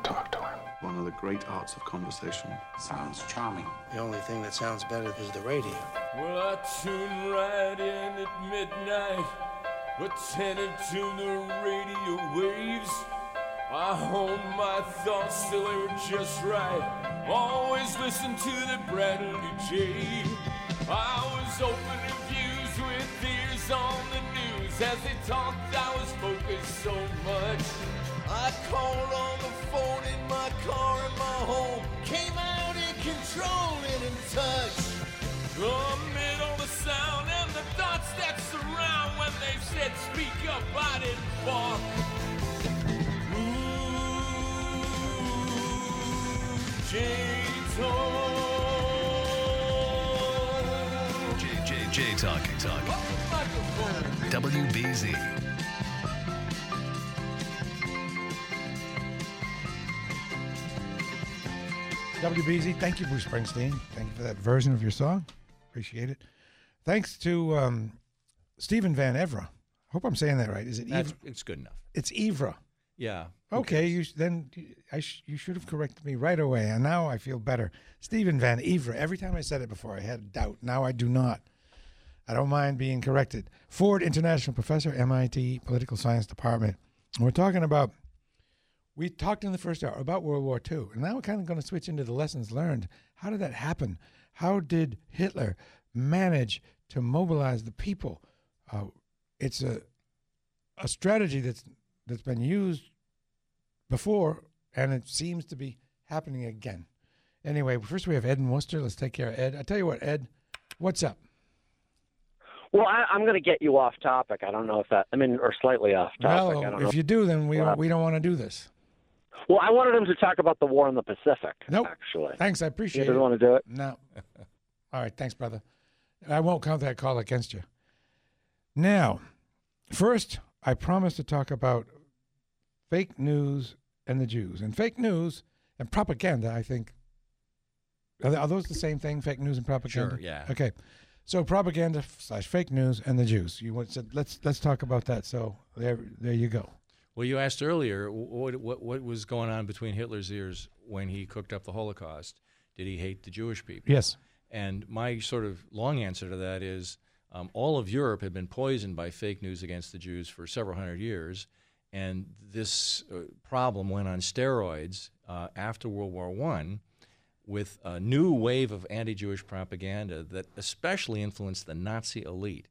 I talk to him. One of the great arts of conversation. Sounds charming. The only thing that sounds better is the radio. Well, I tune right in at midnight, attended to the radio waves. I hold my thoughts till they were just right. Always listen to the Bradley J. I was opening views with ears on the news. As they talked, I was focused so much. I called on the phone in my car in my home. Came out in control and in touch. Amid all the sound and the thoughts that surround when they said speak up, I didn't balk. J, J, J Talking Talk. WBZ. WBZ, thank you, Bruce Springsteen. Thank you for that version of your song. Appreciate it. Thanks to um, Stephen Van Evera. I hope I'm saying that right. Is it That's, Evra? it's good enough. It's Evra. Yeah. Okay, you then I sh- you should have corrected me right away, and now I feel better. Stephen Van Evera. Every time I said it before, I had doubt. Now I do not. I don't mind being corrected. Ford International Professor, MIT Political Science Department. We're talking about. We talked in the first hour about World War II, and now we're kind of going to switch into the lessons learned. How did that happen? How did Hitler manage to mobilize the people? Uh, it's a a strategy that's that's been used before, and it seems to be happening again. Anyway, first we have Ed in Worcester. Let's take care of Ed. I tell you what, Ed, what's up? Well, I, I'm going to get you off topic. I don't know if that. I mean, or slightly off topic. I well, don't know. if you do, then we don't, we don't want to do this. Well, I wanted him to talk about the war in the Pacific. Nope. Actually, Thanks, I appreciate. It. You appreciate didn't it. want to do it. No. All right, thanks, brother. I won't count that call against you. Now, first, I promised to talk about fake news and the Jews. And fake news and propaganda, I think, are, are those the same thing, fake news and propaganda? Sure, yeah. Okay. So propaganda slash fake news and the Jews. You want said let's let's talk about that. So there there you go. Well, you asked earlier what, what what was going on between Hitler's ears when he cooked up the Holocaust. Did he hate the Jewish people? Yes. And my sort of long answer to that is um, all of Europe had been poisoned by fake news against the Jews for several hundred years. And this uh, problem went on steroids uh, after World War I with a new wave of anti Jewish propaganda that especially influenced the Nazi elite.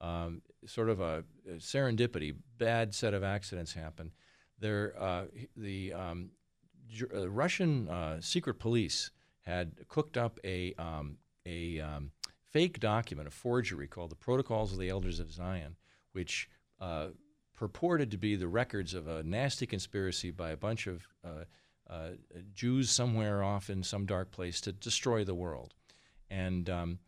Um, sort of a, serendipity, bad set of accidents happened. There, uh, the um, Ju- uh, Russian uh, secret police had cooked up a um, a um, fake document, a forgery called the Protocols of the Elders of Zion, which uh, purported to be the records of a nasty conspiracy by a bunch of uh, uh, Jews somewhere off in some dark place to destroy the world. And um,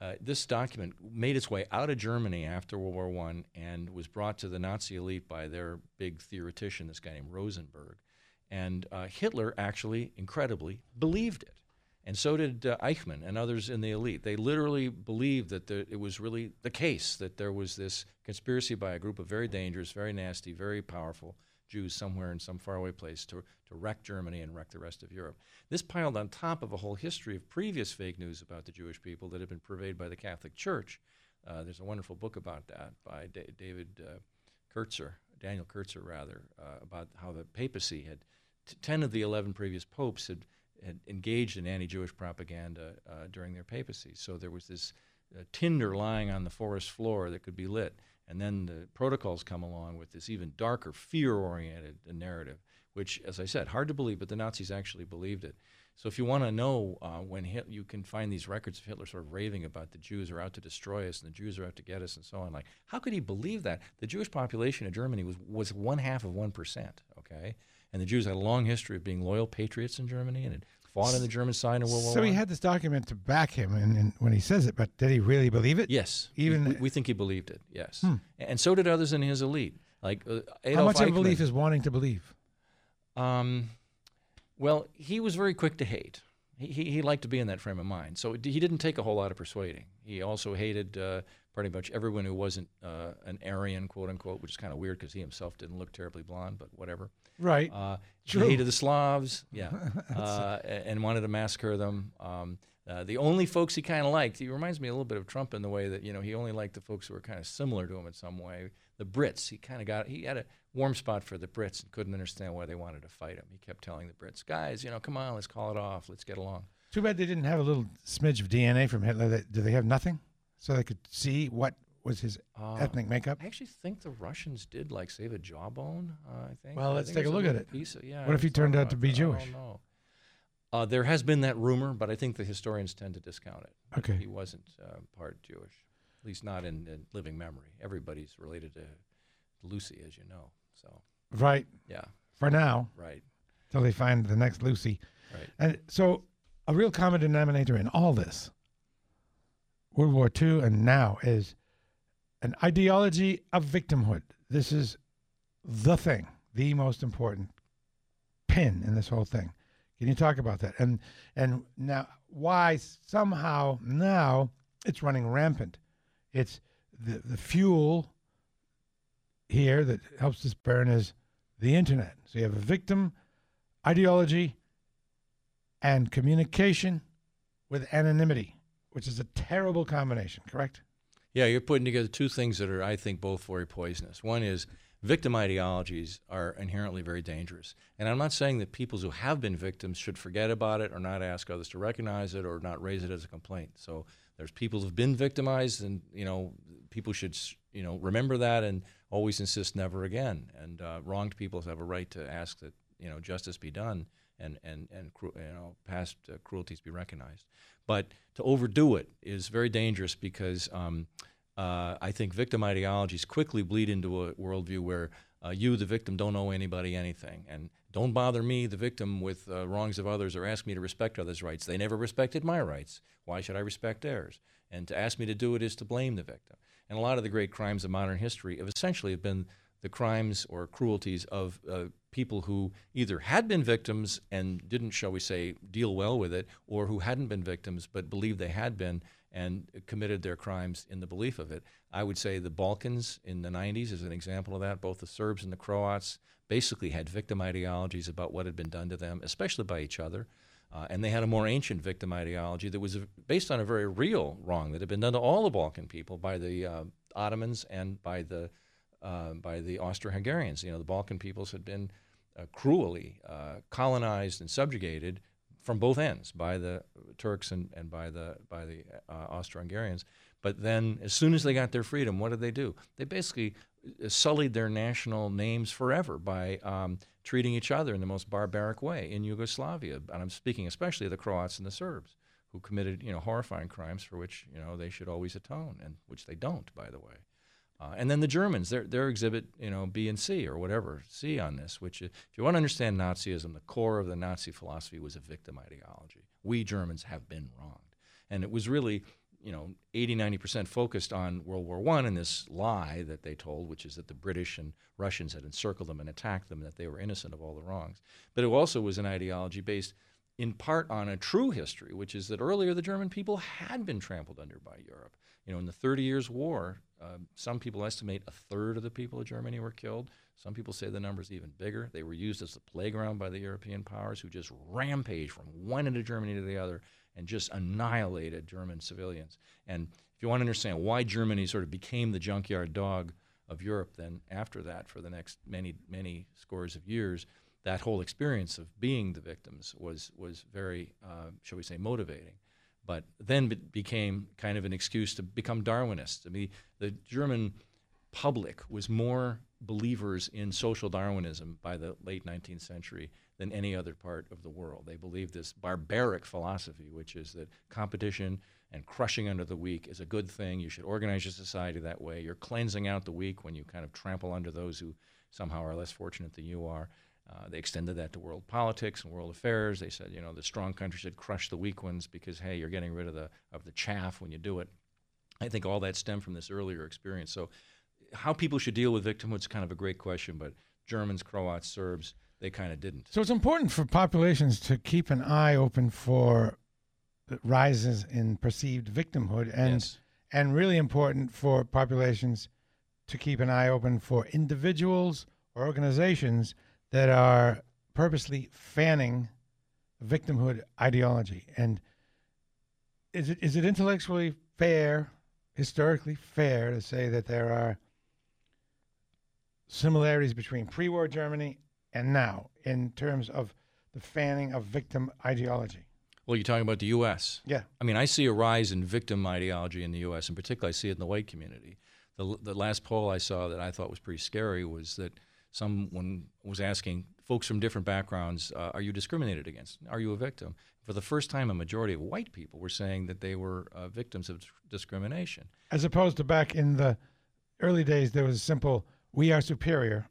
uh, this document made its way out of Germany after World War I and was brought to the Nazi elite by their big theoretician, this guy named Rosenberg. And uh, Hitler actually, incredibly, believed it. And so did uh, Eichmann and others in the elite. They literally believed that the, it was really the case that there was this conspiracy by a group of very dangerous, very nasty, very powerful Jews somewhere in some faraway place to, to wreck Germany and wreck the rest of Europe. This piled on top of a whole history of previous fake news about the Jewish people that had been purveyed by the Catholic Church. Uh, there's a wonderful book about that by Da- David uh, Kertzer, Daniel Kurtzer, rather, uh, about how the papacy had, t- 10 of the 11 previous popes had, had engaged in anti Jewish propaganda uh, during their papacy. So there was this uh, tinder lying on the forest floor that could be lit. And then the protocols come along with this even darker, fear oriented narrative, which, as I said, hard to believe, but the Nazis actually believed it. So if you want to know uh, when Hit- you can find these records of Hitler sort of raving about the Jews are out to destroy us and the Jews are out to get us and so on, like how could he believe that? The Jewish population of Germany was was one half of one percent, okay, And the Jews had a long history of being loyal patriots in Germany and had fought on the German side in World War So he had this document to back him, and, and when he says it, but did he really believe it? Yes, Even- we, we think he believed it. Yes, Hmm. and so did others in his elite, like uh, How much of a Eichmann. belief is wanting to believe? Um, well, he was very quick to hate. He, he, he liked to be in that frame of mind. So he didn't take a whole lot of persuading. He also hated uh, pretty much everyone who wasn't uh, an Aryan, quote unquote, which is kind of weird because he himself didn't look terribly blonde, but whatever. Right. Uh, True. He hated the Slavs, yeah, uh, and wanted to massacre them. Um, uh, the only folks he kind of liked, he reminds me a little bit of Trump in the way that you know he only liked the folks who were kind of similar to him in some way. The Brits, he kind of got, he had a warm spot for the Brits and couldn't understand why they wanted to fight him. He kept telling the Brits, guys, you know, come on, let's call it off, let's get along. Too bad they didn't have a little smidge of DNA from Hitler. That, do they have nothing? So they could see what was his Uh, ethnic makeup? I actually think the Russians did like save a jawbone. Uh, I think. Well, I let's think take a look at it. Of, yeah, What if he turned out to be Jewish? don't know. Uh, there has been that rumor, but I think the historians tend to discount it. Okay. He wasn't uh, part Jewish, at least not in, in living memory. Everybody's related to Lucy, as you know. So. Right. Yeah. For now. Right. Till they find the next Lucy. Right. And so, a real common denominator in all this, World War II and now, is an ideology of victimhood. This is the thing, the most important pin in this whole thing. Can you talk about that? And and now why somehow now it's running rampant. It's the the fuel here that helps this burn is the internet. So you have a victim ideology and communication with anonymity, which is a terrible combination, correct? Yeah, you're putting together two things that are, I think, both very poisonous. One is victim ideologies are inherently very dangerous. And I'm not saying that people who have been victims should forget about it or not ask others to recognize it or not raise it as a complaint. So there's people who've been victimized, and you know, people should you know remember that and always insist never again. And uh, wronged people have a right to ask that you know justice be done and and and you know past uh, cruelties be recognized. But to overdo it is very dangerous because um, uh, I think victim ideologies quickly bleed into a worldview where uh, you, the victim, don't owe anybody anything, and don't bother me, the victim, with uh, wrongs of others, or ask me to respect others' rights. They never respected my rights. Why should I respect theirs? And to ask me to do it is to blame the victim. And a lot of the great crimes of modern history have essentially have been the crimes or cruelties of uh, people who either had been victims and didn't, shall we say, deal well with it, or who hadn't been victims but believed they had been and committed their crimes in the belief of it. I would say the Balkans in the 90s is an example of that. Both the Serbs and the Croats basically had victim ideologies about what had been done to them, especially by each other. Uh, and they had a more ancient victim ideology that was based on a very real wrong that had been done to all the Balkan people by the uh, Ottomans and by the uh, by the Austro-Hungarians. You know, the Balkan peoples had been uh, cruelly uh, colonized and subjugated from both ends by the Turks and, and by the by the uh, Austro-Hungarians. But then, as soon as they got their freedom, what did they do? They basically uh, sullied their national names forever by um, treating each other in the most barbaric way in Yugoslavia. And I'm speaking especially of the Croats and the Serbs, who committed you know horrifying crimes for which you know they should always atone, and which they don't, by the way. Uh, and then the Germans, their, their exhibit, you know, B and C or whatever, C on this, which, if you want to understand Nazism, the core of the Nazi philosophy was a victim ideology. We Germans have been wronged. And it was really, you know, 80, 90% focused on World War I and this lie that they told, which is that the British and Russians had encircled them and attacked them, that they were innocent of all the wrongs. But it also was an ideology based in part on a true history, which is that earlier the German people had been trampled under by Europe. You know, in the Thirty Years' War, uh, some people estimate a third of the people of Germany were killed. Some people say the number's even bigger. They were used as a playground by the European powers who just rampaged from one end of Germany to the other and just annihilated German civilians. And if you want to understand why Germany sort of became the junkyard dog of Europe, then after that, for the next many, many scores of years, that whole experience of being the victims was, was very, uh, shall we say, motivating but then it became kind of an excuse to become Darwinists. I mean, the German public was more believers in social Darwinism by the late 19th century than any other part of the world. They believed this barbaric philosophy, which is that competition and crushing under the weak is a good thing. You should organize your society that way. You're cleansing out the weak when you kind of trample under those who somehow are less fortunate than you are. Uh, they extended that to world politics and world affairs. They said, you know, the strong countries should crush the weak ones because, hey, you're getting rid of the of the chaff when you do it. I think all that stemmed from this earlier experience. So, how people should deal with victimhood is kind of a great question, but Germans, Croats, Serbs, they kind of didn't. So it's important for populations to keep an eye open for rises in perceived victimhood, and Yes. and really important for populations to keep an eye open for individuals or organizations that are purposely fanning victimhood ideology. And is it is it intellectually fair, historically fair, to say that there are similarities between pre-war Germany and now in terms of the fanning of victim ideology? Well, you're talking about the U.S. Yeah. I mean, I see a rise in victim ideology in the U.S. In particular, I see it in the white community. The, the last poll I saw that I thought was pretty scary was that someone was asking folks from different backgrounds, uh, "Are you discriminated against? Are you a victim?" For the first time, a majority of white people were saying that they were uh, victims of discrimination. As opposed to back in the early days, there was a simple "we are superior"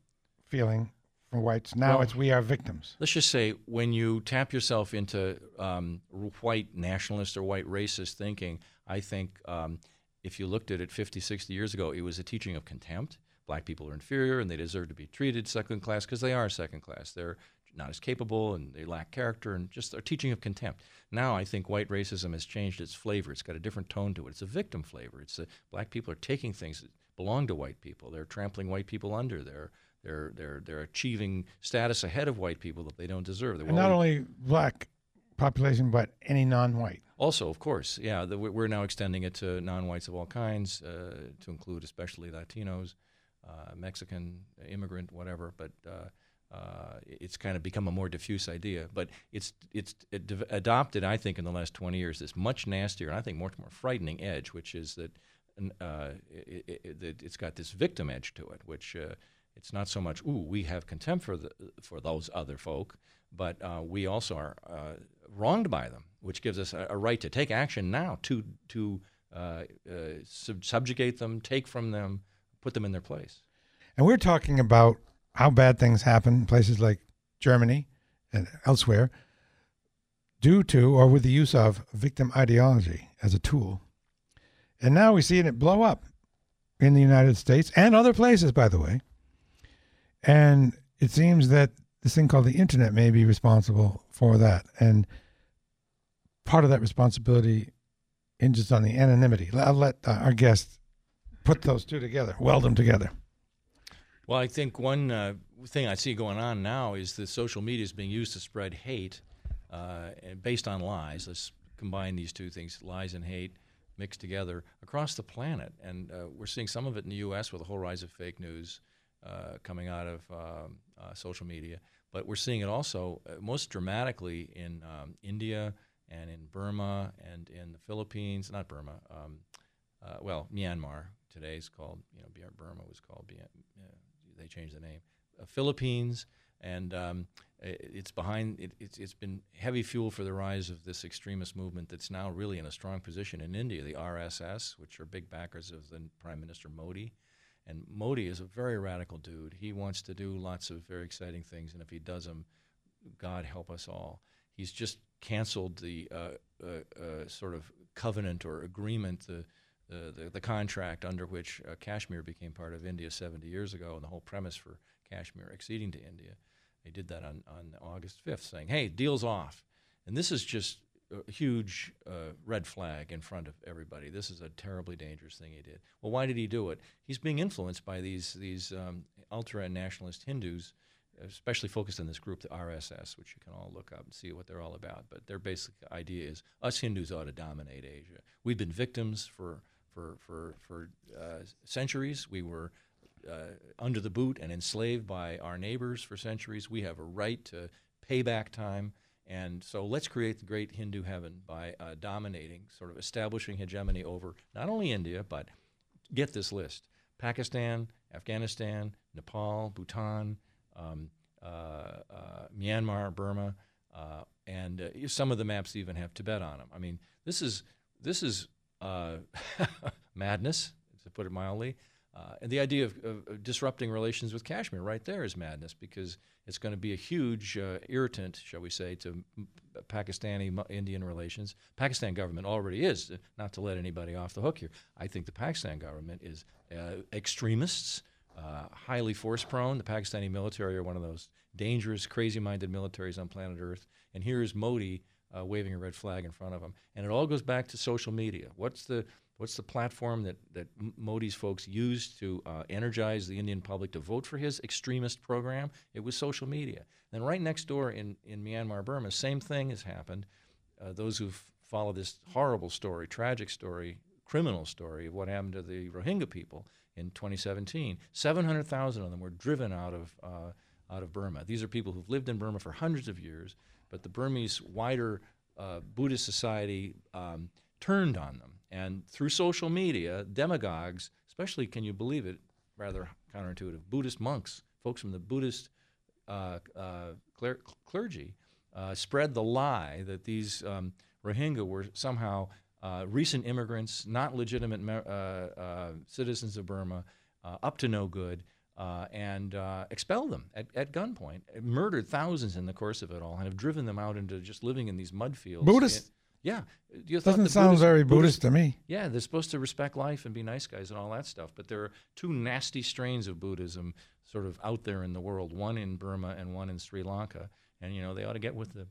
feeling from whites. Now Well- it's "we are victims." Let's just say when you tap yourself into um, white nationalist or white racist thinking, I think um, if you looked at it 50, 60 years ago, it was a teaching of contempt. Black people are inferior and they deserve to be treated second class because they are second class. They're not as capable and they lack character and just a teaching of contempt. Now I think white racism has changed its flavor. It's got a different tone to it. It's a victim flavor. It's a, black people are taking things that belong to white people. They're trampling white people under. They're they're they're they're achieving status ahead of white people that they don't deserve. They're And not only black population, but any non-white. also, of course, yeah, the, we- we're now extending it to non-whites of all kinds, uh, to include especially Latinos, Mexican, immigrant, whatever. But uh, uh, it's kind of become a more diffuse idea. But it's it's adopted, I think, in the last 20 years, this much nastier and I think much more frightening edge, which is that uh, it, it, it, it's got this victim edge to it, which uh, it's not so much, ooh, we have contempt for the, for those other folk, but uh, we also are uh, wronged by them, which gives us a, a right to take action now to to uh, uh, sub- subjugate them, take from them, put them in their place. And we're talking about how bad things happen in places like Germany and elsewhere due to or with the use of victim ideology as a tool. And now we're seeing it blow up in the United States and other places, by the way. And it seems that this thing called the internet may be responsible for that. And part of that responsibility hinges on the anonymity. I'll let uh, our guest put those two together, weld them together. Well, I think one uh, thing I see going on now is that social media is being used to spread hate uh, based on lies. Let's combine these two things lies and hate mixed together across the planet. And uh, we're seeing some of it in the U.S. with a whole rise of fake news uh, coming out of um, uh, social media. But we're seeing it also uh, most dramatically in um, India and in Burma and in the Philippines, not Burma, um, well, Myanmar today is called, you know, Burma was called, uh, they changed the name, uh, Philippines, and um, it's behind, it, it's, it's been heavy fuel for the rise of this extremist movement that's now really in a strong position in India, the RSS, which are big backers of the Prime Minister Modi. And Modi is a very radical dude. He wants to do lots of very exciting things, and if he does them, God help us all. He's just canceled the uh, uh, uh, sort of covenant or agreement, the, the, the, the contract under which uh, Kashmir became part of India 70 years ago, and the whole premise for Kashmir acceding to India. They did that on, on August 5th, saying, hey, deal's off. And this is just a huge uh, red flag in front of everybody. This is a terribly dangerous thing he did. Well, why did he do it? He's being influenced by these, these um, ultra nationalist Hindus especially focused on this group, the RSS, which you can all look up and see what they're all about. But their basic idea is us Hindus ought to dominate Asia. We've been victims for for for for uh, centuries. We were uh, under the boot and enslaved by our neighbors for centuries. We have a right to payback time. And so let's create the great Hindu heaven by uh, dominating, sort of establishing hegemony over not only India, but get this list Pakistan, Afghanistan, Nepal, Bhutan, um, uh, uh, Myanmar, Burma, uh, and some of the maps even have Tibet on them. I mean, this is this is uh, madness, to put it mildly. Uh, and the idea of, of, disrupting relations with Kashmir right there is madness because it's going to be a huge uh, irritant, shall we say, to Pakistani Indian relations. Pakistan government already is, uh, not to let anybody off the hook here. I think the Pakistan government is uh, extremists, uh, highly force prone. The Pakistani military are one of those dangerous, crazy minded militaries on planet Earth. And here is Modi uh, waving a red flag in front of them. And it all goes back to social media. What's the What's the platform that, that Modi's folks used to uh, energize the Indian public to vote for his extremist program? It was social media. Then right next door in, in Myanmar, Burma, same thing has happened. Uh, those who've followed this horrible story, tragic story, criminal story of what happened to the Rohingya people in 2017, 700,000 of them were driven out of, uh, out of Burma. These are people who've lived in Burma for hundreds of years, but the Burmese wider uh, Buddhist society um, turned on them. And through social media, demagogues, especially, can you believe it, rather counterintuitive, Buddhist monks, folks from the Buddhist uh, uh, cler- clergy, uh, spread the lie that these um, Rohingya were somehow uh, recent immigrants, not legitimate me- uh, citizens of Burma, up to no good, Uh, and uh, expelled them at, at gunpoint, murdered thousands in the course of it all, and have driven them out into just living in these mud fields. Buddhist? Yeah. You Doesn't sound very Buddhist to me. Yeah, they're supposed to respect life and be nice guys and all that stuff. But there are two nasty strains of Buddhism sort of out there in the world, one in Burma and one in Sri Lanka. And, you know, they ought to get with the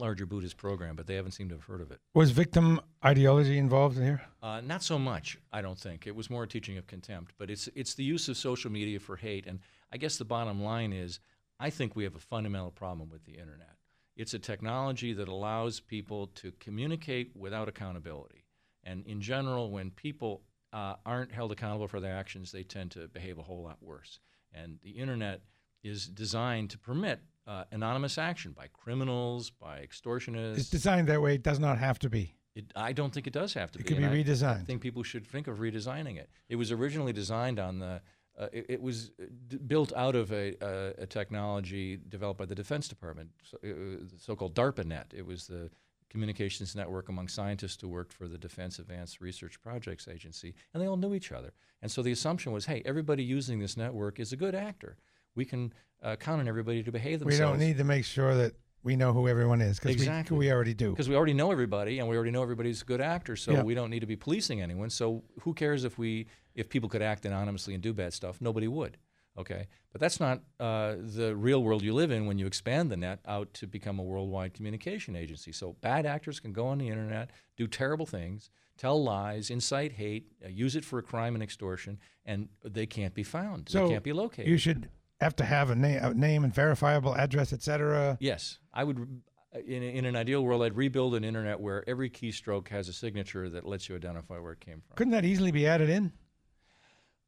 larger Buddhist program, but they haven't seemed to have heard of it. Was victim ideology involved in here? Uh, not so much, I don't think. It was more a teaching of contempt, but it's it's the use of social media for hate. And I guess the bottom line is, I think we have a fundamental problem with the internet. It's a technology that allows people to communicate without accountability. And in general, when people uh, aren't held accountable for their actions, they tend to behave a whole lot worse. And the internet is designed to permit uh, anonymous action by criminals, by extortionists. It's designed that way. It does not have to be. It, I don't think it does have to It be. It could be and I- redesigned. I think people should think of redesigning it. It was originally designed on the. Uh, it, it was uh, d- built out of a, a, a technology developed by the Defense Department, so, uh, so-called DARPANet. It was the communications network among scientists who worked for the Defense Advanced Research Projects Agency, and they all knew each other. And so the assumption was, hey, everybody using this network is a good actor. We can uh, count on everybody to behave themselves. We don't need to make sure that we know who everyone is because Exactly. we, we already do. Because we already know everybody, and we already know everybody's a good actor, so Yeah. we don't need to be policing anyone. So who cares if we if people could act anonymously and do bad stuff? Nobody would. Okay, but that's not uh, the real world you live in when you expand the net out to become a worldwide communication agency. So bad actors can go on the internet, do terrible things, tell lies, incite hate, uh, use it for a crime and extortion, and they can't be found. So they can't be located. You should have to have a, na- a name and verifiable address, etc. Yes, I would. uh, In, in an ideal world, I'd rebuild an internet where every keystroke has a signature that lets you identify where it came from. Couldn't that easily be added in?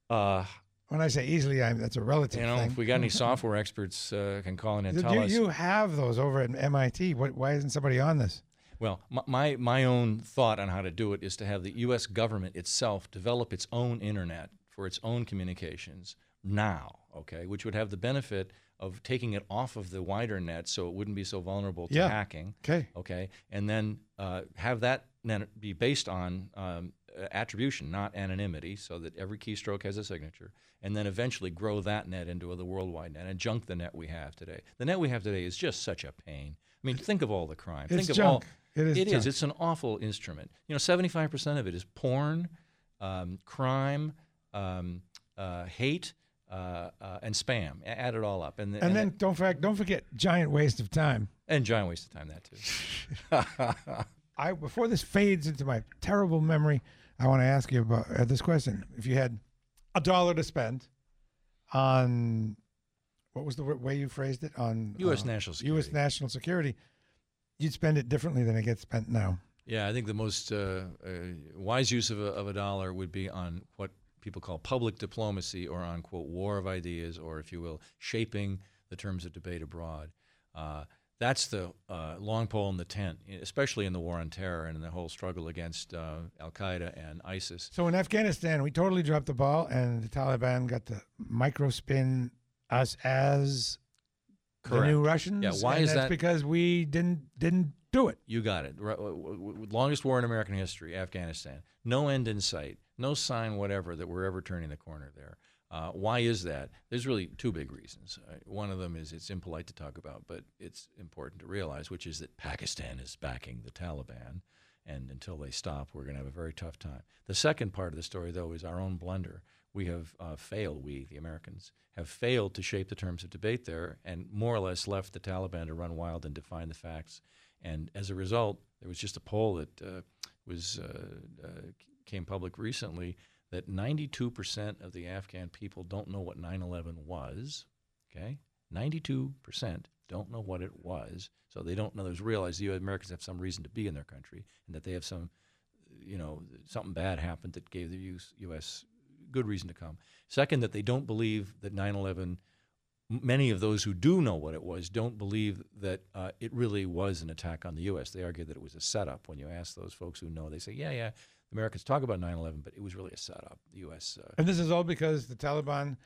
Uh, When I say easily, I'm, that's a relative you know, thing. if we got any software experts, uh, can call in and you, tell us. you have those over at MIT. What, why isn't somebody on this? Well, my my own thought on how to do it is to have the U.S. government itself develop its own internet for its own communications now. Okay, which would have the benefit of taking it off of the wider net, so it wouldn't be so vulnerable to Yeah. hacking. Okay. Okay, and then uh, have that net be based on um, attribution, not anonymity, so that every keystroke has a signature, and then eventually grow that net into the worldwide net and junk the net we have today. The net we have today is just such a pain. I mean, think of all the crime. It's think of junk. all. It is It is. It's an awful instrument. You know, seventy-five percent of it is porn, um, crime, um, uh, hate, uh, uh, and spam. Add it all up, and, And, then don't forget, don't forget, giant waste of time. and giant waste of time that too. I before this fades into my terrible memory, I want to ask you about uh, this question: If you had a dollar to spend on what was the way you phrased it on U.S. national security, U.S. national security, you'd spend it differently than it gets spent now. Yeah, I think the most uh, uh, wise use of a, of a dollar would be on what people call public diplomacy or on, quote, war of ideas, or, if you will, shaping the terms of debate abroad. Uh, that's the uh, long pole in the tent, especially in the war on terror and in the whole struggle against uh, Al Qaeda and ISIS. So in Afghanistan, we totally dropped the ball, and the Taliban got to microspin us as the new Russians. Yeah, why is that's that? because we didn't didn't do it. You got it. Ru- w- w- Longest war in American history, Afghanistan. No end in sight. No sign whatever that we're ever turning the corner there. Uh, why is that? There's really two big reasons. Uh, one of them is it's impolite to talk about, but it's important to realize, which is that Pakistan is backing the Taliban, and until they stop, we're going to have a very tough time. The second part of the story, though, is our own blunder. We have uh, failed, we, the Americans, have failed to shape the terms of debate there and more or less left the Taliban to run wild and define the facts. And as a result, there was just a poll that uh, was uh, uh, came public recently that 92% of the Afghan people don't know what 9/11 was. Okay, 92% don't know what it was, so they don't know. There's realize the U.S. Americans have some reason to be in their country, and that they have some, you know, something bad happened that gave the US, U.S. good reason to come. Second, that they don't believe that 9/11 many of those who do know what it was don't believe that uh, it really was an attack on the U.S. They argue that it was a setup. When you ask those folks who know, they say, yeah, yeah, Americans talk about 9 11, but it was really a setup. The U.S. Uh, and this is all because the Taliban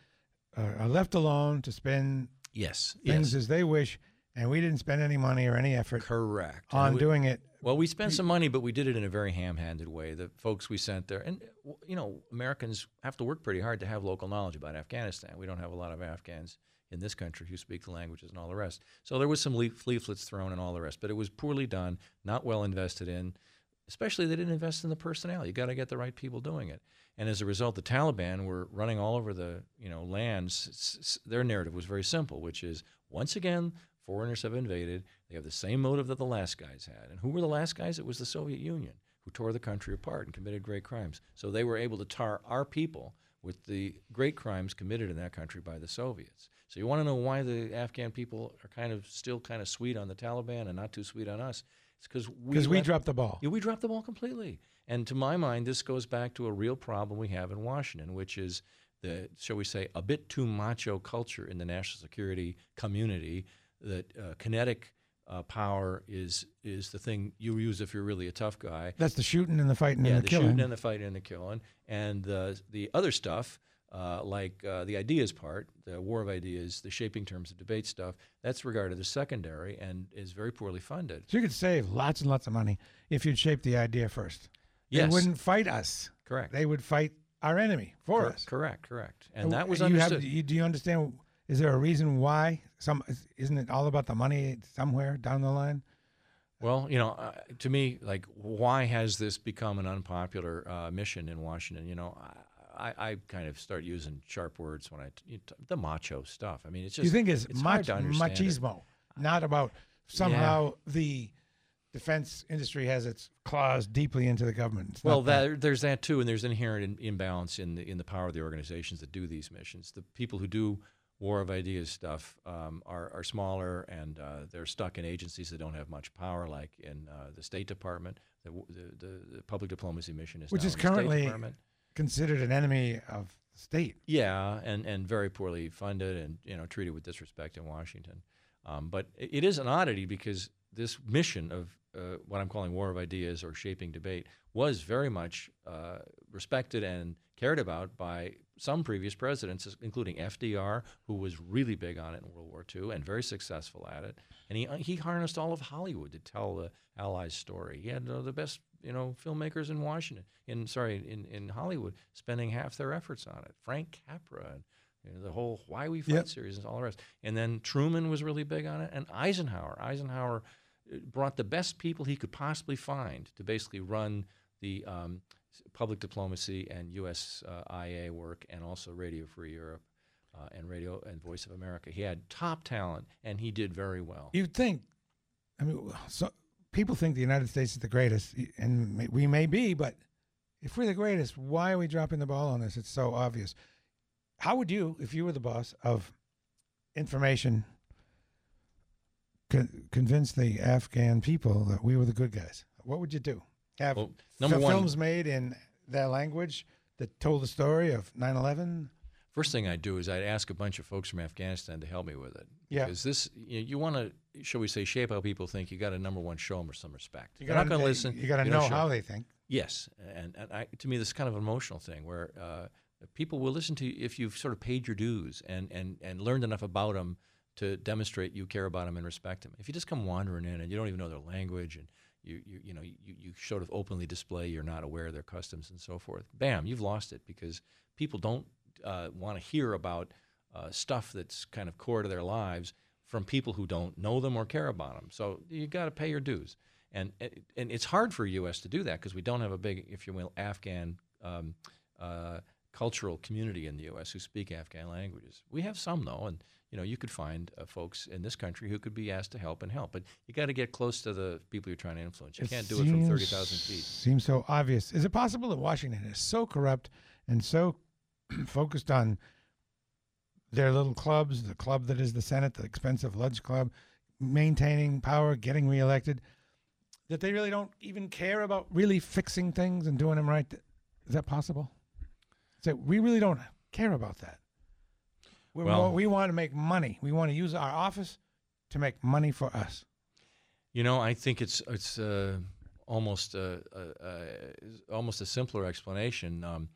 uh, are left alone to spend yes, things yes. as they wish, and we didn't spend any money or any effort correct on we, doing it. Well, we spent some money, but we did it in a very ham-handed way. The folks we sent there, and you know, Americans have to work pretty hard to have local knowledge about Afghanistan. We don't have a lot of Afghans in this country who speak the languages and all the rest. So there was some leaflets thrown and all the rest, but it was poorly done, not well invested in. Especially, they didn't invest in the personnel. You got to get the right people doing it. And as a result, the Taliban were running all over the you know lands. Their narrative was very simple, which is once again foreigners have invaded. They have the same motive that the last guys had. And who were the last guys? It was the Soviet Union who tore the country apart and committed great crimes. So they were able to tar our people with the great crimes committed in that country by the Soviets. So you want to know why the Afghan people are kind of still kind of sweet on the Taliban and not too sweet on us? It's because we, we dropped the ball. Yeah, we dropped the ball completely. And to my mind, this goes back to a real problem we have in Washington, which is the, shall we say, a bit too macho culture in the national security community. That uh, kinetic uh, power is is the thing you use if you're really a tough guy. That's the shooting and the fighting yeah, and the, the killing. shooting and the fighting and the killing, and uh, the other stuff uh, like uh, the ideas part, the war of ideas, the shaping terms of debate stuff, that's regarded as secondary and is very poorly funded. So you could save lots and lots of money if you'd shape the idea first. Yes. They wouldn't fight us. Correct. They would fight our enemy for Cor- us. Correct, correct. And that was you understood. Have, you, do you understand? Is there a reason why? Some isn't it all about the money somewhere down the line? Well, you know, uh, to me, like, why has this become an unpopular uh, mission in Washington? You know, I, I kind of start using sharp words when I you the macho stuff. I mean, it's just you think it's, it's mach- machismo, it. not about somehow yeah. the defense industry has its claws deeply into the government. It's well, that, that, there's that too, and there's inherent in, imbalance in the in the power of the organizations that do these missions. The people who do war of ideas stuff um, are, are smaller and uh, they're stuck in agencies that don't have much power, like in uh, the State Department. The, the, the, public diplomacy mission is which is currently considered an enemy of the state. Yeah, and, and very poorly funded and you know treated with disrespect in Washington. Um, but it is an oddity because this mission of uh, what I'm calling war of ideas or shaping debate was very much uh, respected and cared about by some previous presidents, including FDR, who was really big on it in World War II and very successful at it. And he, he harnessed all of Hollywood to tell the Allies' story. He had uh, the best you know filmmakers in Washington, in sorry, in, in Hollywood, spending half their efforts on it. Frank Capra and you know, the whole Why We Fight yep. series and all the rest. And then Truman was really big on it, and Eisenhower. Eisenhower uh, brought the best people he could possibly find to basically run the um, public diplomacy and USIA uh, work, and also Radio Free Europe. Uh, and Radio and Voice of America. He had top talent, and he did very well. You'd think, I mean, so people think the United States is the greatest, and we may be, but if we're the greatest, why are we dropping the ball on this? It's so obvious. How would you, if you were the boss of information, con- convince the Afghan people that we were the good guys? What would you do? Have well, number f- one, films made in their language that told the story of 9 11? First thing I'd do is I'd ask a bunch of folks from Afghanistan to help me with it. Yeah. Because this, you, know, you want to, shall we say, shape how people think. You got to number one show them some respect. You They're not gotta- going to listen. You got to know how they think. Yes, and, and I, to me, this is kind of an emotional thing where uh, people will listen to you if you've sort of paid your dues and, and, and learned enough about them to demonstrate you care about them and respect them. If you just come wandering in and you don't even know their language and you, you, you know, you, you sort of openly display you're not aware of their customs and so forth, bam, you've lost it because people don't uh, want to hear about uh, stuff that's kind of core to their lives from people who don't know them or care about them. So you got to pay your dues. And, and it's hard for U.S. to do that because we don't have a big, if you will, Afghan um, uh, cultural community in the U.S. who speak Afghan languages. We have some though, and you know you could find uh, folks in this country who could be asked to help and help. But you got to get close to the people you're trying to influence. You It can't do it from seems- thirty thousand feet. Seems so obvious. Is it possible that Washington is so corrupt and so focused on their little clubs, the club that is the Senate, the expensive lunch club, maintaining power, getting reelected, that they really don't even care about really fixing things and doing them right? Is that possible? So we really don't care about that. We, Well- we want to make money. We want to use our office to make money for us. You know, I think it's it's uh, almost a, a, a, almost a simpler explanation. Um,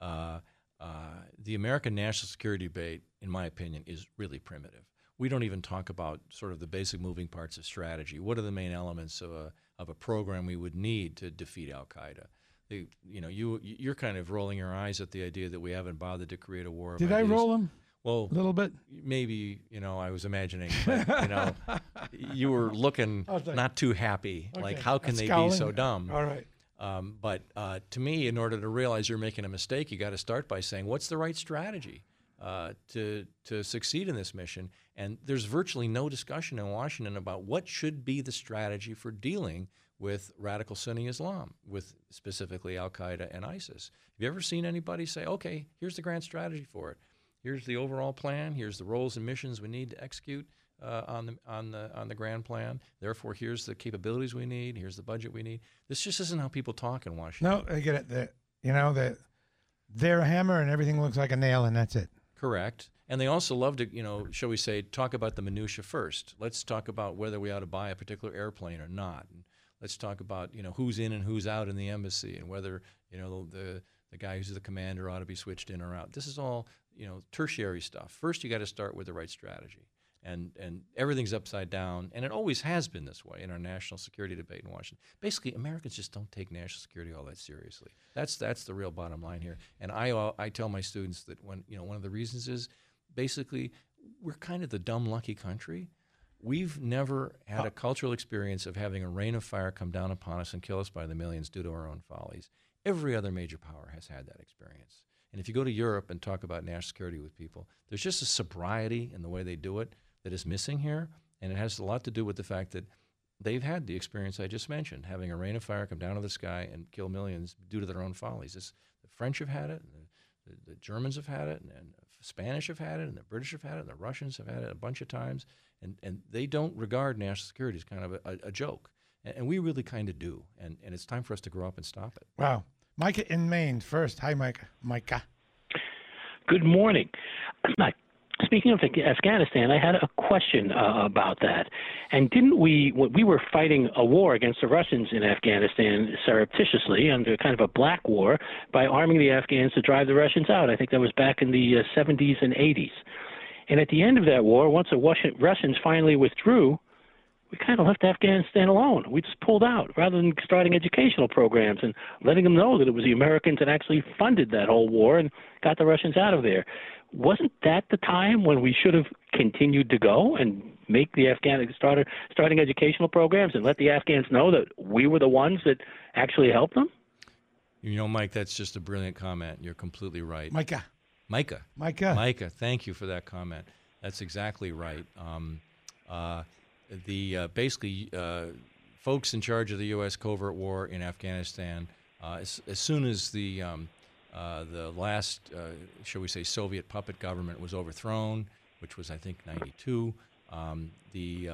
uh, uh, the American national security debate, in my opinion, is really primitive. We don't even talk about sort of the basic moving parts of strategy. What are the main elements of a of a program we would need to defeat Al Qaeda? The, you know, you you're kind of rolling your eyes at the idea that we haven't bothered to create a war. Did I roll them? Well, A little bit. maybe you know I was imagining, but, you know, you were looking not too happy. Like, how can they be so dumb? All right. Um, but uh, to me, in order to realize you're making a mistake, you got to start by saying, what's the right strategy uh, to to succeed in this mission? And there's virtually no discussion in Washington about what should be the strategy for dealing with radical Sunni Islam, with specifically Al Qaeda and ISIS. Have you ever seen anybody say, okay, here's the grand strategy for it? Here's the overall plan. Here's the roles and missions we need to execute uh, on the on the on the grand plan. Therefore, here's the capabilities we need. Here's the budget we need. This just isn't how people talk in Washington. No, I get it. The, you know, that they're a hammer and everything looks like a nail, and that's it. Correct. And they also love to, you know, shall we say, talk about the minutia first. Let's talk about whether we ought to buy a particular airplane or not. And let's talk about, you know, who's in and who's out in the embassy, and whether, you know, the the guy who's the commander ought to be switched in or out. This is all, you know, tertiary stuff. First, you got to start with the right strategy. And, and everything's upside down, and it always has been this way in our national security debate in Washington. Basically, Americans just don't take national security all that seriously. That's that's the real bottom line here. And I uh, I tell my students that when you know one of the reasons is basically we're kind of the dumb lucky country. We've never had a cultural experience of having a rain of fire come down upon us and kill us by the millions due to our own follies. Every other major power has had that experience. And if you go to Europe and talk about national security with people, there's just a sobriety in the way they do it that is missing here. And it has a lot to do with the fact that they've had the experience I just mentioned, having a rain of fire come down to the sky and kill millions due to their own follies. This, the French have had it, and the, the, the Germans have had it, and, and the Spanish have had it, and the British have had it, and the Russians have had it a bunch of times. And, and they don't regard national security as kind of a, a, a joke. And, and we really kind of do. And, and it's time for us to grow up and stop it. Wow. Micah in Maine first. Hi, Micah. Micah. Good morning. Speaking of Afghanistan, I had a question uh, about that. And didn't we, we were fighting a war against the Russians in Afghanistan surreptitiously under kind of a black war by arming the Afghans to drive the Russians out. I think that was back in the uh, 70s and 80s. And at the end of that war, once the Russians finally withdrew, we kind of left Afghanistan alone. We just pulled out rather than starting educational programs and letting them know that it was the Americans that actually funded that whole war and got the Russians out of there. Wasn't that the time when we should have continued to go and make the Afghan starter starting educational programs and let the Afghans know that we were the ones that actually helped them? You know, Mike, that's just a brilliant comment. You're completely right. Micah. Micah. Micah. Micah, thank you for that comment. That's exactly right. Um, uh, the uh, basically uh, folks in charge of the U.S. covert war in Afghanistan, uh, as, as, soon as the um, uh, the last, uh, shall we say, Soviet puppet government was overthrown, which was I think '92, um, the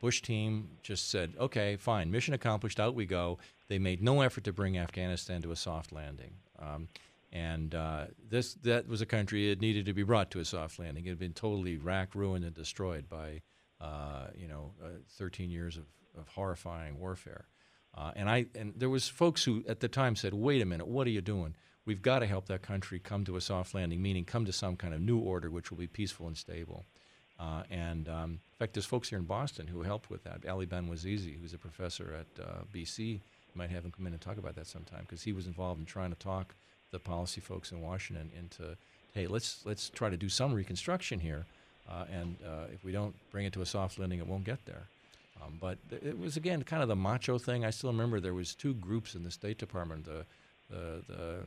Bush team just said, "Okay, fine, mission accomplished. Out we go." They made no effort to bring Afghanistan to a soft landing. Um, and uh, this that was a country that needed to be brought to a soft landing. It had been totally racked, ruined, and destroyed by uh, you know uh, 13 years of, of horrifying warfare. Uh, and I and there was folks who at the time said, "Wait a minute, what are you doing? We've got to help that country come to a soft landing, meaning come to some kind of new order which will be peaceful and stable." Uh, and um, in fact, there's folks here in Boston who helped with that. Ali Banuazizi, who's a professor at uh, BC, you might have him come in and talk about that sometime because he was involved in trying to talk the policy folks in Washington into, hey, let's let's try to do some reconstruction here, uh, and uh, if we don't bring it to a soft landing, it won't get there. Um, but th- it was again kind of the macho thing. I still remember there was two groups in the State Department, the the the,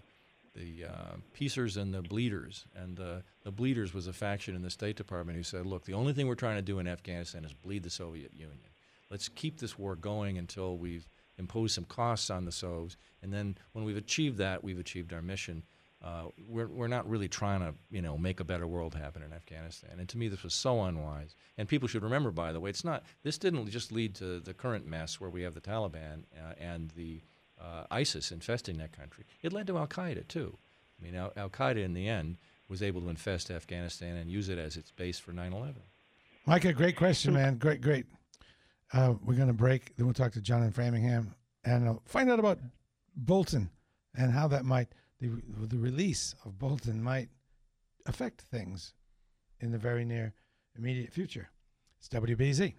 the uh, piecers and the bleeders. And the the bleeders was a faction in the State Department who said, look, the only thing we're trying to do in Afghanistan is bleed the Soviet Union. Let's keep this war going until we've imposed some costs on the Sovs, and then when we've achieved that, we've achieved our mission. Uh, we're, we're not really trying to you know make a better world happen in Afghanistan. And to me, this was so unwise. And people should remember, by the way, it's not. This didn't just lead to the current mess where we have the Taliban uh, and the uh, ISIS infesting that country. It led to Al Qaeda too. I mean, Al Qaeda in the end was able to infest Afghanistan and use it as its base for 9/11. Micah, great question, man. Great, great. Uh, we're going to break. Then we'll talk to John in Framingham and uh, find out about Bolton and how that might the the release of Bolton might affect things in the very near immediate future. It's WBZ.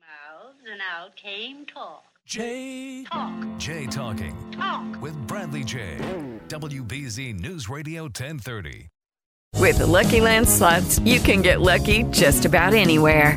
Mouths and out came talk. Jay Talk. Jay talking Talk. with Bradley Jay. WBZ News Radio 1030. With the Lucky Land slots, you can get lucky just about anywhere.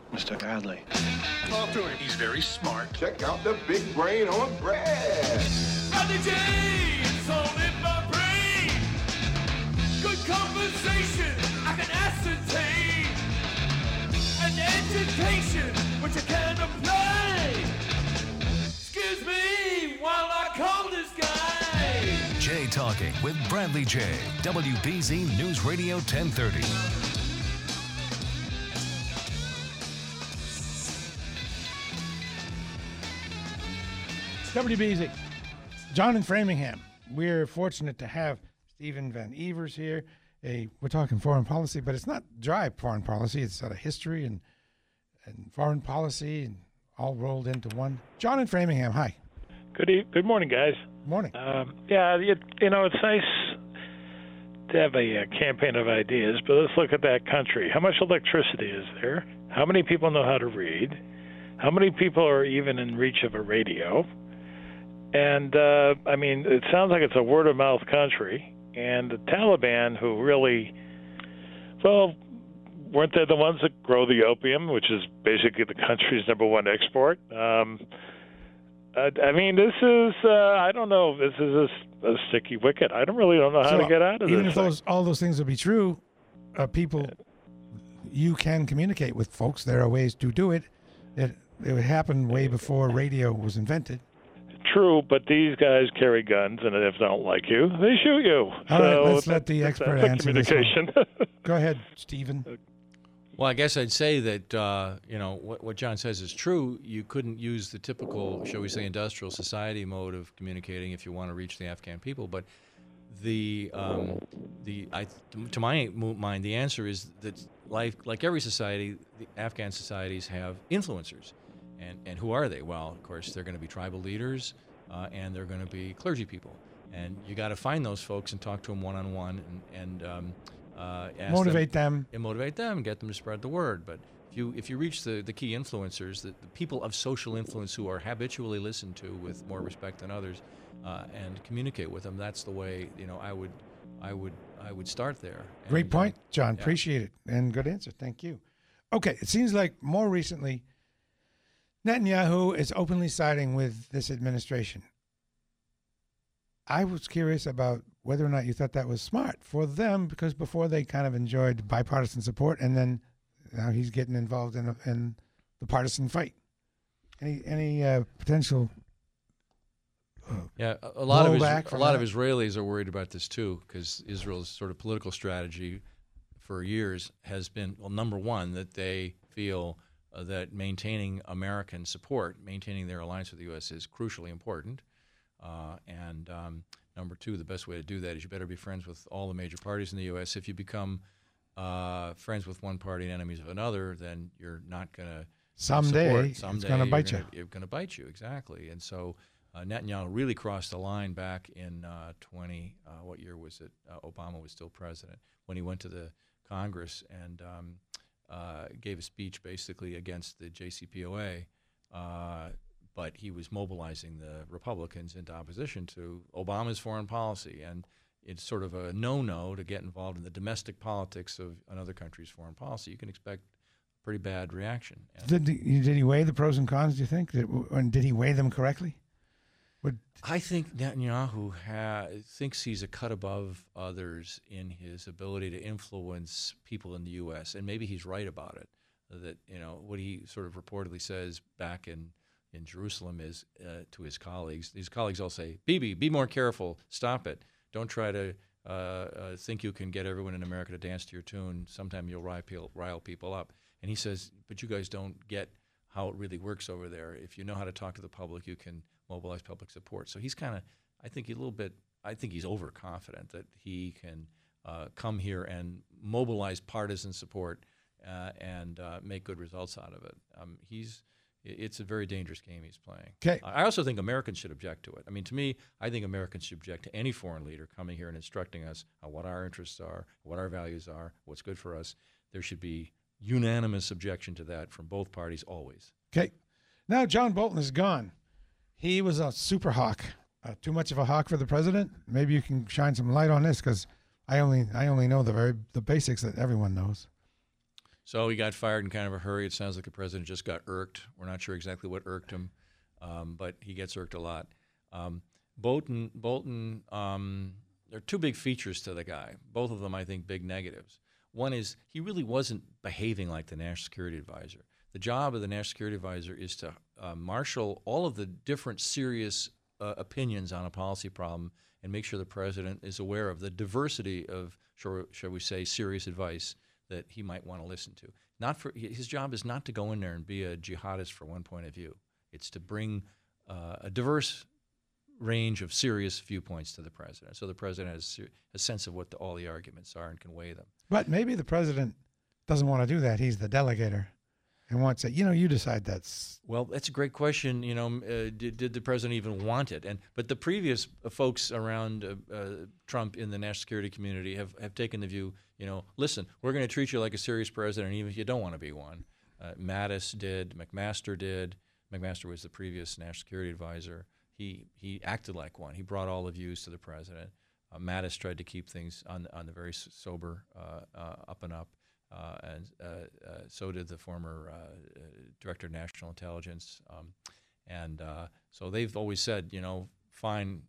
Mr. Godley. Talk to him. He's very smart. Check out the big brain on Brad. Bradley James, all in my brain. Good conversation, I can ascertain. An education, which I can apply. Excuse me while I call this guy. Jay talking with Bradley Jay. WBZ News Radio 1030. WBZ. John in Framingham. We're fortunate to have Stephen Van Evera here. A, we're talking foreign policy, but it's not dry foreign policy. It's sort of history and and foreign policy and all rolled into one. John in Framingham. Hi. Good e- good morning, guys. Morning. Um, yeah, you, you know it's nice to have a, uh campaign of ideas, but let's look at that country. How much electricity is there? How many people know how to read? How many people are even in reach of a radio? And uh, I mean, it sounds like it's a word of mouth country. And the Taliban, who really, well, weren't they the ones that grow the opium, which is basically the country's number one export? Um, I, I mean, this is, uh, I don't know, this is a, a sticky wicket. I don't really don't know how So, to get out of even this. if those all those things will be true, uh, people, you can communicate with folks. There are ways to do it. It it happened way before radio was invented. True, but these guys carry guns, and if they don't like you, they shoot you. All so right, let's let the expert that's a answer this one. Go ahead, Stephen. Well, I guess I'd say that uh, you know what, what John says is true. You couldn't use the typical, shall we say, industrial society mode of communicating if you want to reach the Afghan people. But the um, the I, to my mind, the answer is that life, like every society, the Afghan societies have influencers, and and who are they? Well, of course, they're going to be tribal leaders, uh, and they're going to be clergy people, and you got to find those folks and talk to them one on one, and and um, uh, ask Motivate them. and motivate them and get them to spread the word. But if you if you reach the, the key influencers, the, the people of social influence who are habitually listened to with more respect than others, uh, and communicate with them, that's the way you know I would I would I would start there. Great And, uh, point, John. yeah. Appreciate it and good answer. Thank you. Okay, it seems like more recently, Netanyahu is openly siding with this administration. I was curious about whether or not you thought that was smart for them because before they kind of enjoyed bipartisan support, and then now he's getting involved in in the partisan fight. Any any uh, potential? Yeah, a, lot of Isra- a lot of? Israelis are worried about this too, because Israel's sort of political strategy for years has been well, number one, that they feel uh, that maintaining American support, maintaining their alliance with the U.S. is crucially important. Uh, and um, number two, the best way to do that is you better be friends with all the major parties in the U.S. If you become uh, friends with one party and enemies of another, then you're not going to Someday, it's gonna bite you. gonna- You're going to bite you exactly. And so uh, Netanyahu really crossed the line back in uh, 20. Uh, what year was it? Uh, Obama was still president when he went to the Congress and um, uh, gave a speech basically against the JCPOA. Uh, but he was mobilizing the Republicans into opposition to Obama's foreign policy, and it's sort of a no-no to get involved in the domestic politics of another country's foreign policy. You can expect pretty bad reaction. Did did he weigh the pros and cons? Do you think? Did, and did he weigh them correctly? Would I think Netanyahu ha- thinks he's a cut above others in his ability to influence people in the U.S., and maybe he's right about it. That you know what he sort of reportedly says back in in Jerusalem is uh, to his colleagues. His colleagues all say, "Bibi, be more careful. Stop it. Don't try to." Uh, uh, think you can get everyone in America to dance to your tune. Sometime you'll rile people up. And he says, but you guys don't get how it really works over there. If you know how to talk to the public, you can mobilize public support. So he's kind of, I think, a little bit. I think he's overconfident that he can uh, come here and mobilize partisan support uh, and uh, make good results out of it. Um, he's. It's a very dangerous game he's playing. 'Kay. I also think Americans should object to it. I mean, to me, I think Americans should object to any foreign leader coming here and instructing us on what our interests are, what our values are, what's good for us. There should be unanimous objection to that from both parties always. Okay. Now John Bolton is gone. He was a super hawk. Uh, too much of a hawk for the president. Maybe you can shine some light on this because I only I only know the very the basics that everyone knows. So he got fired in kind of a hurry. It sounds like the president just got irked. We're not sure exactly what irked him, um, but he gets irked a lot. Um, Bolton, Bolton, um, there are two big features to the guy. Both of them, I think, big negatives. One is he really wasn't behaving like the national security advisor. The job of the national security advisor is to uh, marshal all of the different serious uh, opinions on a policy problem and make sure the president is aware of the diversity of, shall, we say, serious advice that he might want to listen to. Not for his job is not to go in there and be a jihadist for one point of view. It's to bring uh, a diverse range of serious viewpoints to the president, so the president has a sense of what the, all the arguments are and can weigh them. But maybe the president doesn't want to do that. He's the delegator and wants to, you know, you decide that's Well, that's a great question. You know, uh, did, did the president even want it? And but the previous uh, folks around uh, uh, Trump in the national security community have, have taken the view. You know, listen, we're going to treat you like a serious president, even if you don't want to be one. Uh, Mattis did. McMaster did. McMaster was the previous national security advisor. He he acted like one. He brought all the views to the president. Uh, Mattis tried to keep things on on the very sober, up and up. Uh, and uh, uh, so did the former uh, director of national intelligence. Um, and uh, so they've always said, you know, fine,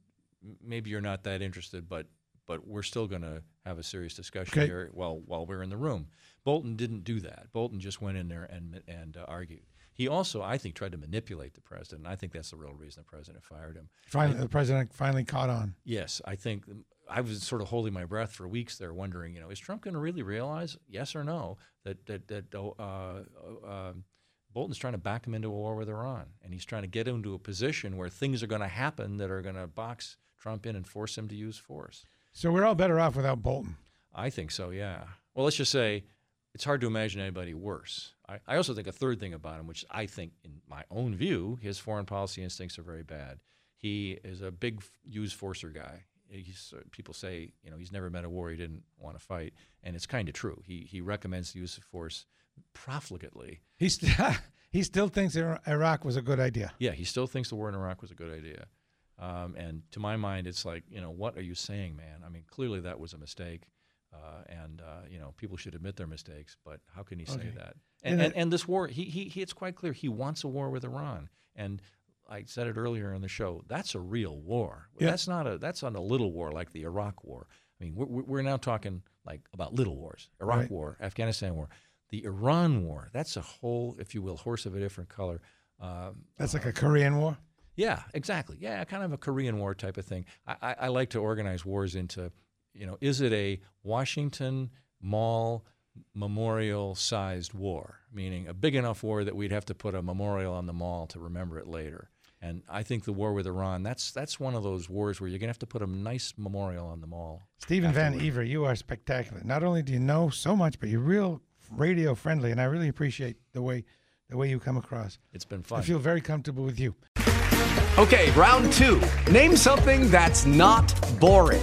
maybe you're not that interested, but but we're still going to have a serious discussion Okay. here while while we're in the room. Bolton didn't do that. Bolton just went in there and and uh, argued. He also, I think, tried to manipulate the president. I think that's the real reason the president fired him. finally the president finally caught on. Yes, I think I was sort of holding my breath for weeks there, wondering, you know, is Trump going to really realize, yes or no, that that that uh, uh, um Bolton's trying to back him into a war with Iran, and he's trying to get him into a position where things are going to happen that are going to box Trump in and force him to use force. So we're all better off without Bolton. I think so, yeah. Well, let's just say it's hard to imagine anybody worse. I, I also think a third thing about him, which I think, in my own view, his foreign policy instincts are very bad. He is a big use forcer guy. He's, uh, people say, you know, he's never met a war he didn't want to fight, and it's kind of true. He he recommends the use of force profligately. He st- he still thinks Iraq was a good idea. Yeah, he still thinks the war in Iraq was a good idea. Um, and to my mind, it's like, you know, what are you saying, man? I mean, clearly that was a mistake. Uh, and, uh, you know, people should admit their mistakes, but how can he say that? And And, and, and this war, he, he, he, it's quite clear he wants a war with Iran. And I said it earlier in the show, that's a real war. Yeah. That's not a, that's not a little war like the Iraq war. I mean, we're, we're now talking like about little wars, Iraq Right. war, Afghanistan war. The Iran war, that's a whole, if you will, horse of a different color. Um, That's like a Korean War. yeah, exactly. Yeah, kind of a Korean War type of thing. I, I, I like to organize wars into, you know, is it a Washington Mall memorial sized war, meaning a big enough war that we'd have to put a memorial on the mall to remember it later. And I think the war with Iran, that's that's one of those wars where you're going to have to put a nice memorial on the mall. Stephen Van afterward. Evera, you are spectacular. Not only do you know so much, but you're real radio friendly, and I really appreciate the way the way you come across. It's been fun. I feel very comfortable with you. Okay, round two. Name something that's not boring.